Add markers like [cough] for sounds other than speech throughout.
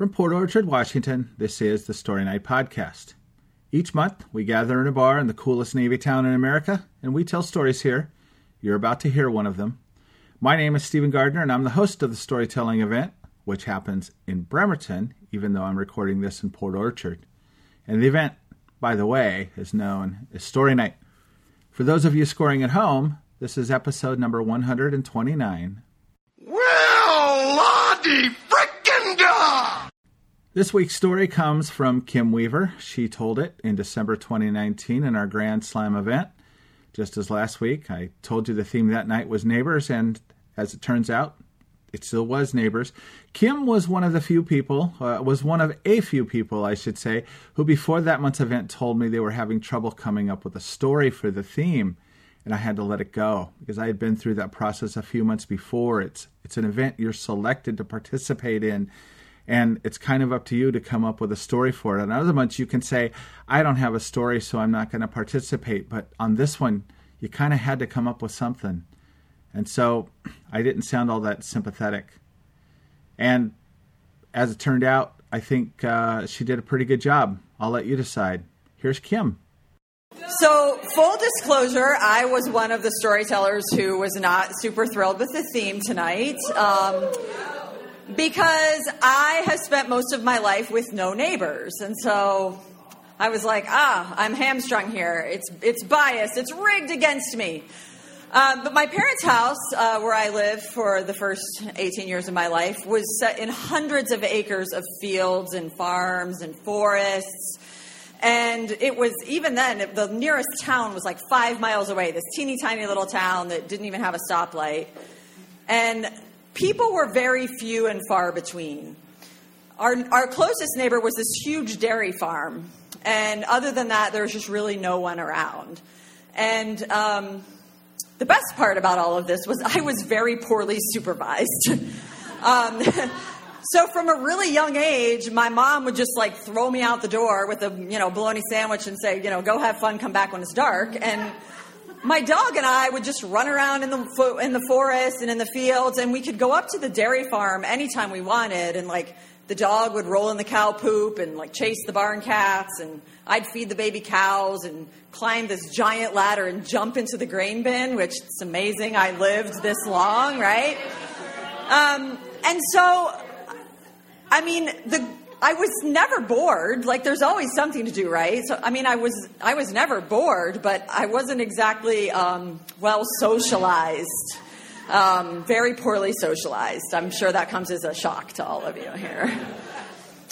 From Port Orchard, Washington, this is the Story Night Podcast. Each month, we gather in a bar in the coolest Navy town in America, and we tell stories here. You're about to hear one of them. My name is Stephen Gardner, and I'm the host of the storytelling event, which happens in Bremerton, even though I'm recording this in Port Orchard. And the event, by the way, is known as Story Night. For those of you scoring at home, this is episode number 129. Well, Lottie frickin' da! This week's story comes from Kim Weaver. She told it in December 2019 in our Grand Slam event. Just as last week, I told you the theme that night was neighbors, and as it turns out, it still was neighbors. Kim was one of the few people, uh, was one of a few people, I should say, who before that month's event told me they were having trouble coming up with a story for the theme and I had to let it go because I had been through that process a few months before. It's it's an event you're selected to participate in, and it's kind of up to you to come up with a story for it. On other months, you can say, "I don't have a story, so I'm not going to participate." But on this one, you kind of had to come up with something, and so [clears throat] I didn't sound all that sympathetic. And as it turned out, I think uh, she did a pretty good job. I'll let you decide. Here's Kim. So, full disclosure, I was one of the storytellers who was not super thrilled with the theme tonight. Um, because I have spent most of my life with no neighbors. And so I was like, ah, I'm hamstrung here. It's, it's biased, it's rigged against me. Um, but my parents' house, uh, where I lived for the first 18 years of my life, was set in hundreds of acres of fields and farms and forests. And it was, even then, the nearest town was like five miles away, this teeny tiny little town that didn't even have a stoplight. And people were very few and far between. Our, our closest neighbor was this huge dairy farm. And other than that, there was just really no one around. And um, the best part about all of this was [laughs] I was very poorly supervised. [laughs] um, [laughs] so from a really young age, my mom would just like throw me out the door with a you know bologna sandwich and say, you know, go have fun, come back when it's dark. And my dog and I would just run around in the in the forest and in the fields, and we could go up to the dairy farm anytime we wanted, and like the dog would roll in the cow poop and like chase the barn cats, and I'd feed the baby cows and climb this giant ladder and jump into the grain bin, which it's amazing I lived this long, right? Um, and so I mean, the I was never bored. Like there's always something to do, right? So I mean, I was I was never bored, but I wasn't exactly um, well socialized. Um, very poorly socialized. I'm sure that comes as a shock to all of you here.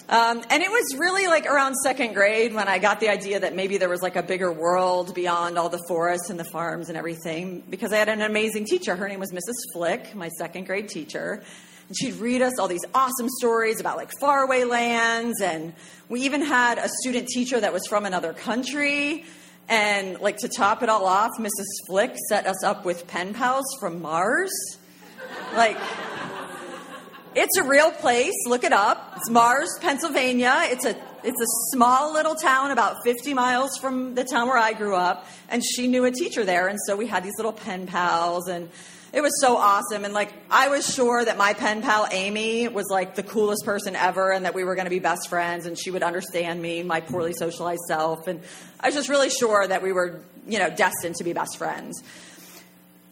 Um, and it was really like around second grade when I got the idea that maybe there was like a bigger world beyond all the forests and the farms and everything because I had an amazing teacher. Her name was Mrs. Flick, my second grade teacher. And she'd read us all these awesome stories about like faraway lands. And we even had a student teacher that was from another country. And like to top it all off, Mrs. Flick set us up with pen pals from Mars. Like, it's a real place. Look it up. It's Mars, Pennsylvania. It's a it's a small little town about 50 miles from the town where I grew up, and she knew a teacher there, and so we had these little pen pals and it was so awesome. And like, I was sure that my pen pal Amy was like the coolest person ever and that we were going to be best friends and she would understand me, my poorly socialized self. And I was just really sure that we were, you know, destined to be best friends.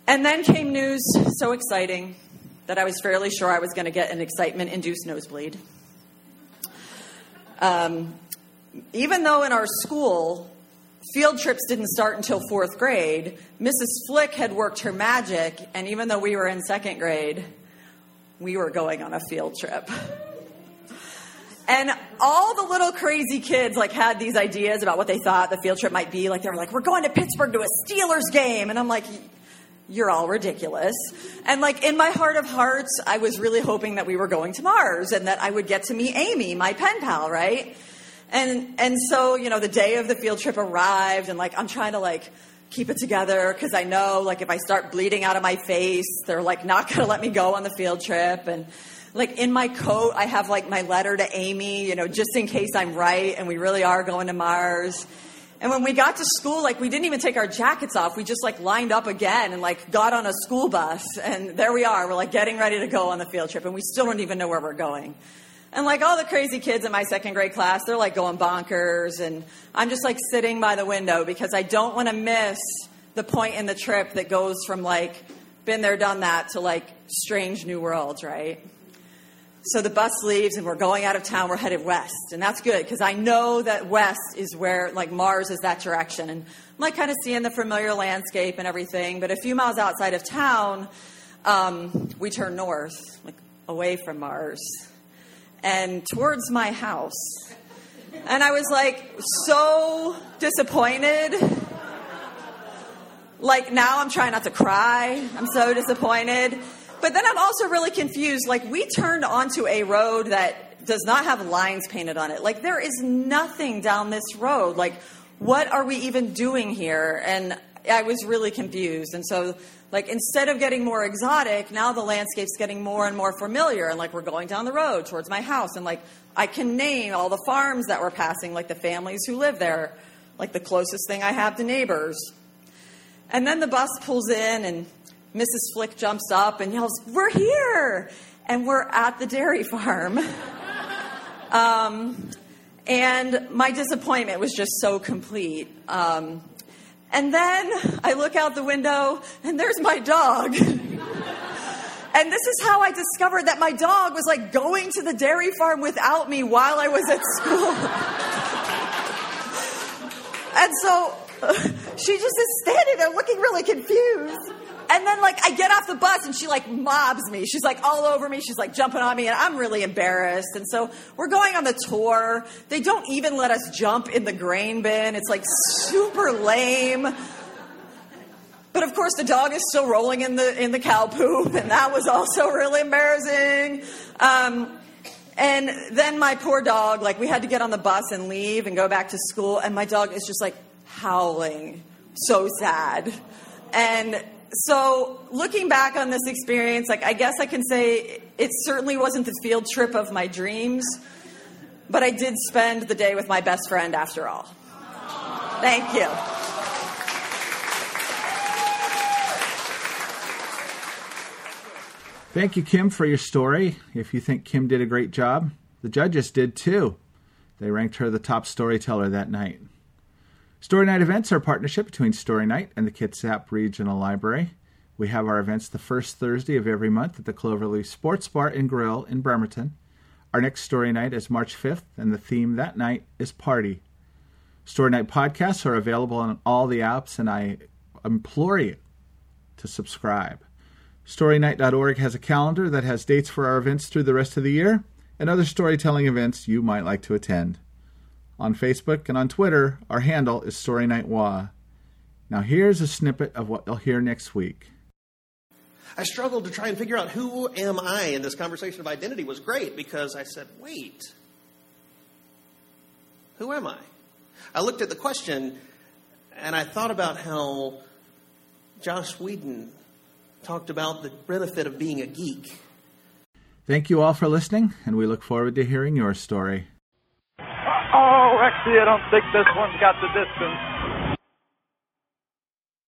And then came news so exciting that I was fairly sure I was going to get an excitement induced nosebleed. Um, even though in our school Field trips didn't start until fourth grade. Mrs. Flick had worked her magic, and even though we were in second grade, we were going on a field trip. And all the little crazy kids like had these ideas about what they thought the field trip might be. Like they were like, "We're going to Pittsburgh to a Steelers game," and I'm like, "You're all ridiculous." And like in my heart of hearts, I was really hoping that we were going to Mars and that I would get to meet Amy, my pen pal, right? And and so, you know, the day of the field trip arrived and like I'm trying to like keep it together because I know like if I start bleeding out of my face, they're like not going to let me go on the field trip and like in my coat I have like my letter to Amy, you know, just in case I'm right and we really are going to Mars. And when we got to school, like we didn't even take our jackets off. We just like lined up again and like got on a school bus and there we are. We're like getting ready to go on the field trip and we still don't even know where we're going. And like all the crazy kids in my second grade class, they're like going bonkers. And I'm just like sitting by the window because I don't want to miss the point in the trip that goes from like been there, done that to like strange new worlds, right? So the bus leaves and we're going out of town. We're headed west. And that's good because I know that west is where, like, Mars is that direction. And I'm like kind of seeing the familiar landscape and everything. But a few miles outside of town, um, we turn north, like away from Mars and towards my house. And I was like so disappointed. Like now I'm trying not to cry. I'm so disappointed. But then I'm also really confused. Like, we turned onto a road that does not have lines painted on it. Like, there is nothing down this road. Like, what are we even doing here? And I was really confused. And so, like, instead of getting more exotic, now the landscape's getting more and more familiar. And, like, we're going down the road towards my house. And, like, I can name all the farms that we're passing, like the families who live there, like the closest thing I have to neighbors. And then the bus pulls in, and Mrs. Flick jumps up and yells, We're here! And we're at the dairy farm. [laughs] um, and my disappointment was just so complete. Um, and then I look out the window and there's my dog. and this is how I discovered that my dog was like going to the dairy farm without me while I was at school. and so [laughs] she just is standing there looking really confused. And then like I get off the bus and she like mobs me. She's like all over me. She's like jumping on me and I'm really embarrassed. And so we're going on the tour. They don't even let us jump in the grain bin. It's like super lame. But of course the dog is still rolling in the in the cow poop and that was also really embarrassing. Um, and then my poor dog, like we had to get on the bus and leave and go back to school and my dog is just like howling so sad. And so looking back on this experience, like I guess I can say it certainly wasn't the field trip of my dreams, but I did spend the day with my best friend after all. Thank you. Thank you, Kim, for your story. If you think Kim did a great job, the judges did too. They ranked her the top storyteller that night. Story Night events are a partnership between Story Night and the Kitsap Regional Library. We have our events the first Thursday of every month at the Cloverleaf Sports Bar and Grill in Bremerton. Our next Story Night is March 5th, and the theme that night is Party. Story Night podcasts are available on all the apps, and I implore you to subscribe. StoryNight.org has a calendar that has dates for our events through the rest of the year and other storytelling events you might like to attend. On Facebook and on Twitter, our handle is Story Night Wa. Now, here's a snippet of what you'll hear next week. I struggled to try and figure out who am I in this conversation of identity was great because I said, wait, who am I? I looked at the question and I thought about how Joss Whedon talked about the benefit of being a geek. Thank you all for listening, and we look forward to hearing your story. Oh, actually, I don't think this one got the distance.